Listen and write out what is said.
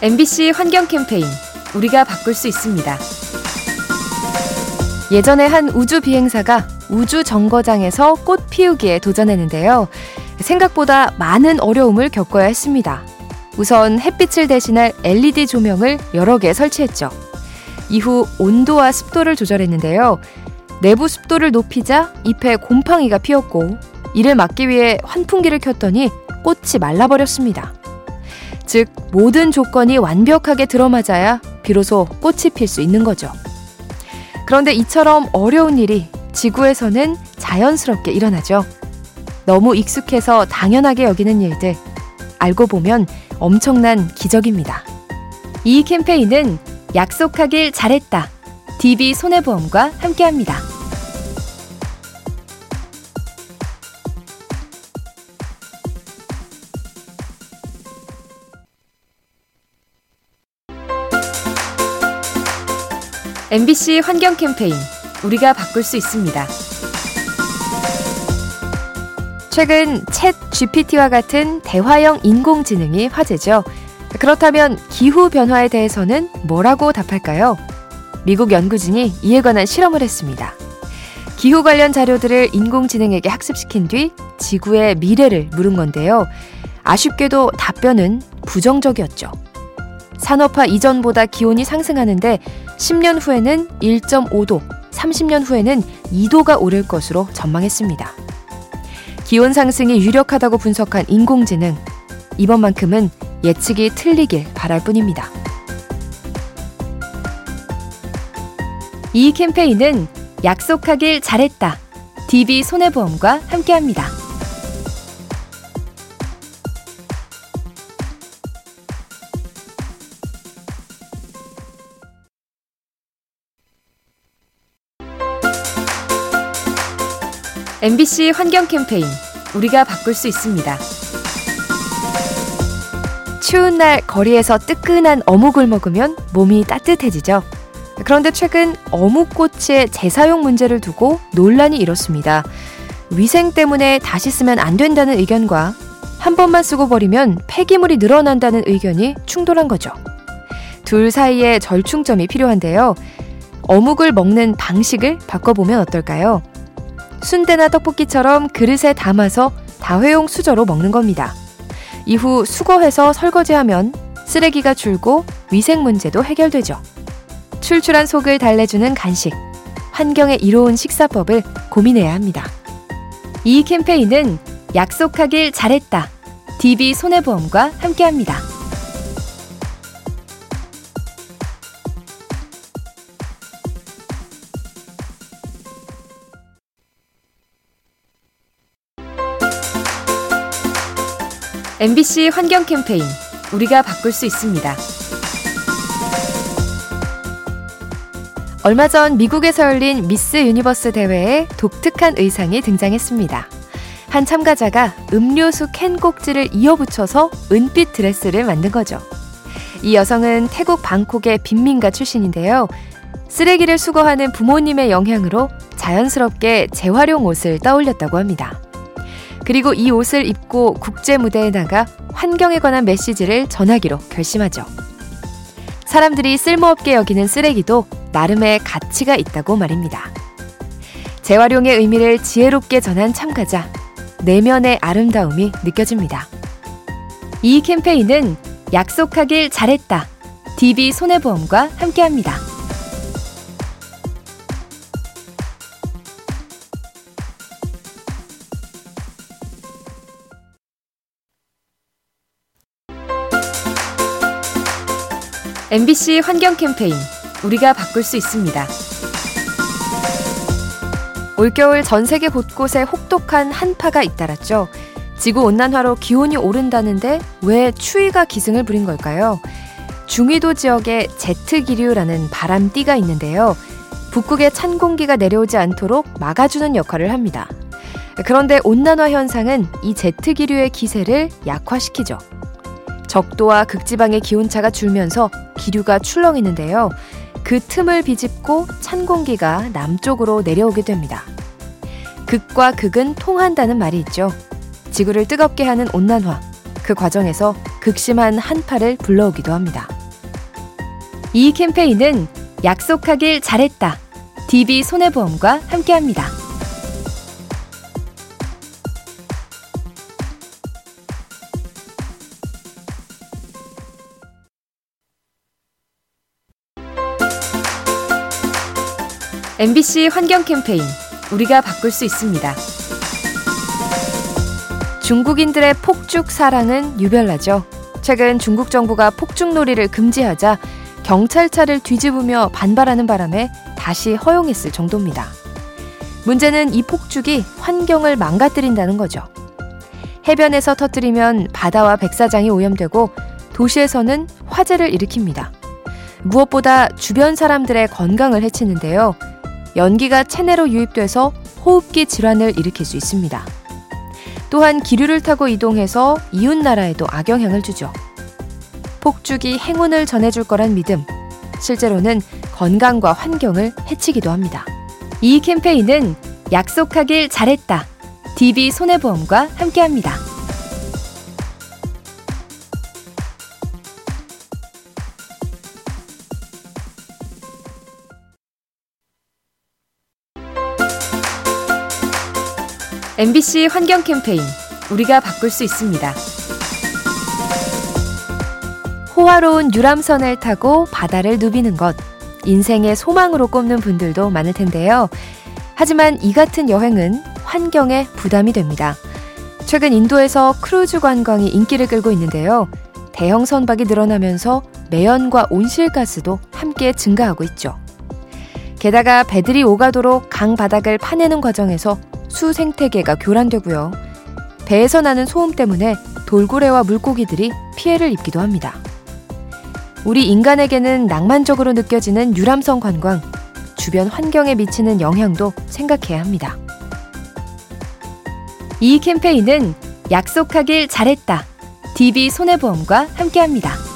MBC 환경 캠페인 우리가 바꿀 수 있습니다. 예전에 한 우주 비행사가 우주 정거장에서 꽃 피우기에 도전했는데요. 생각보다 많은 어려움을 겪어야 했습니다. 우선 햇빛을 대신할 LED 조명을 여러 개 설치했죠. 이후 온도와 습도를 조절했는데요. 내부 습도를 높이자 잎에 곰팡이가 피었고 이를 막기 위해 환풍기를 켰더니 꽃이 말라버렸습니다. 즉, 모든 조건이 완벽하게 들어맞아야 비로소 꽃이 필 수 있는 거죠. 그런데 이처럼 어려운 일이 지구에서는 자연스럽게 일어나죠. 너무 익숙해서 당연하게 여기는 일들. 알고 보면 엄청난 기적입니다. 이 캠페인은 약속하길 잘했다. DB 손해보험과 함께합니다. MBC 환경 캠페인 우리가 바꿀 수 있습니다. 최근 챗 GPT와 같은 대화형 인공지능이 화제죠. 그렇다면 기후 변화에 대해서는 뭐라고 답할까요? 미국 연구진이 이에 관한 실험을 했습니다. 기후 관련 자료들을 인공지능에게 학습시킨 뒤 지구의 미래를 물은 건데요. 아쉽게도 답변은 부정적이었죠. 산업화 이전보다 기온이 상승하는데 10년 후에는 1.5도, 30년 후에는 2도가 오를 것으로 전망했습니다. 기온 상승이 유력하다고 분석한 인공지능. 이번만큼은 예측이 틀리길 바랄 뿐입니다. 이 캠페인은 약속하길 잘했다. DB 손해보험과 함께합니다. MBC 환경 캠페인 우리가 바꿀 수 있습니다. 추운 날 거리에서 뜨끈한 어묵을 먹으면 몸이 따뜻해지죠. 그런데 최근 어묵꼬치의 재사용 문제를 두고 논란이 일었습니다. 위생 때문에 다시 쓰면 안 된다는 의견과 한 번만 쓰고 버리면 폐기물이 늘어난다는 의견이 충돌한 거죠. 둘 사이에 절충점이 필요한데요. 어묵을 먹는 방식을 바꿔보면 어떨까요? 순대나 떡볶이처럼 그릇에 담아서 다회용 수저로 먹는 겁니다. 이후 수거해서 설거지하면 쓰레기가 줄고 위생 문제도 해결되죠. 출출한 속을 달래주는 간식, 환경에 이로운 식사법을 고민해야 합니다. 이 캠페인은 약속하길 잘했다. DB 손해보험과 함께합니다. MBC 환경 캠페인 우리가 바꿀 수 있습니다. 얼마 전 미국에서 열린 미스 유니버스 대회에 독특한 의상이 등장했습니다. 한 참가자가 음료수 캔 꼭지를 이어붙여서 은빛 드레스를 만든 거죠. 이 여성은 태국 방콕의 빈민가 출신인데요. 쓰레기를 수거하는 부모님의 영향으로 자연스럽게 재활용 옷을 떠올렸다고 합니다. 그리고 이 옷을 입고 국제 무대에 나가 환경에 관한 메시지를 전하기로 결심하죠. 사람들이 쓸모없게 여기는 쓰레기도 나름의 가치가 있다고 말입니다. 재활용의 의미를 지혜롭게 전한 참가자, 내면의 아름다움이 느껴집니다. 이 캠페인은 약속하길 잘했다. DB 손해보험과 함께합니다. MBC 환경 캠페인 우리가 바꿀 수 있습니다. 올겨울 전 세계 곳곳에 혹독한 한파가 잇따랐죠. 지구 온난화로 기온이 오른다는데 왜 추위가 기승을 부린 걸까요? 중위도 지역에 제트 기류라는 바람띠가 있는데요. 북극의 찬 공기가 내려오지 않도록 막아주는 역할을 합니다. 그런데 온난화 현상은 이 제트 기류의 기세를 약화시키죠. 적도와 극지방의 기온차가 줄면서 기류가 출렁이는데요. 그 틈을 비집고 찬 공기가 남쪽으로 내려오게 됩니다. 극과 극은 통한다는 말이 있죠. 지구를 뜨겁게 하는 온난화. 그 과정에서 극심한 한파를 불러오기도 합니다. 이 캠페인은 약속하길 잘했다. DB 손해보험과 함께합니다. MBC 환경 캠페인 우리가 바꿀 수 있습니다. 중국인들의 폭죽 사랑은 유별나죠. 최근 중국 정부가 폭죽놀이를 금지하자 경찰차를 뒤집으며 반발하는 바람에 다시 허용했을 정도입니다. 문제는 이 폭죽이 환경을 망가뜨린다는 거죠. 해변에서 터뜨리면 바다와 백사장이 오염되고 도시에서는 화재를 일으킵니다. 무엇보다 주변 사람들의 건강을 해치는데요. 연기가 체내로 유입돼서 호흡기 질환을 일으킬 수 있습니다. 또한 기류를 타고 이동해서 이웃 나라에도 악영향을 주죠. 폭죽이 행운을 전해줄 거란 믿음, 실제로는 건강과 환경을 해치기도 합니다. 이 캠페인은 약속하길 잘했다. DB 손해보험과 함께합니다. MBC 환경 캠페인 우리가 바꿀 수 있습니다. 호화로운 유람선을 타고 바다를 누비는 것 인생의 소망으로 꼽는 분들도 많을 텐데요. 하지만 이 같은 여행은 환경에 부담이 됩니다. 최근 인도에서 크루즈 관광이 인기를 끌고 있는데요. 대형 선박이 늘어나면서 매연과 온실가스도 함께 증가하고 있죠. 게다가 배들이 오가도록 강 바닥을 파내는 과정에서 수 생태계가 교란되고요. 배에서 나는 소음 때문에 돌고래와 물고기들이 피해를 입기도 합니다. 우리 인간에게는 낭만적으로 느껴지는 유람선 관광, 주변 환경에 미치는 영향도 생각해야 합니다. 이 캠페인은 약속하길 잘했다. DB 손해보험과 함께합니다.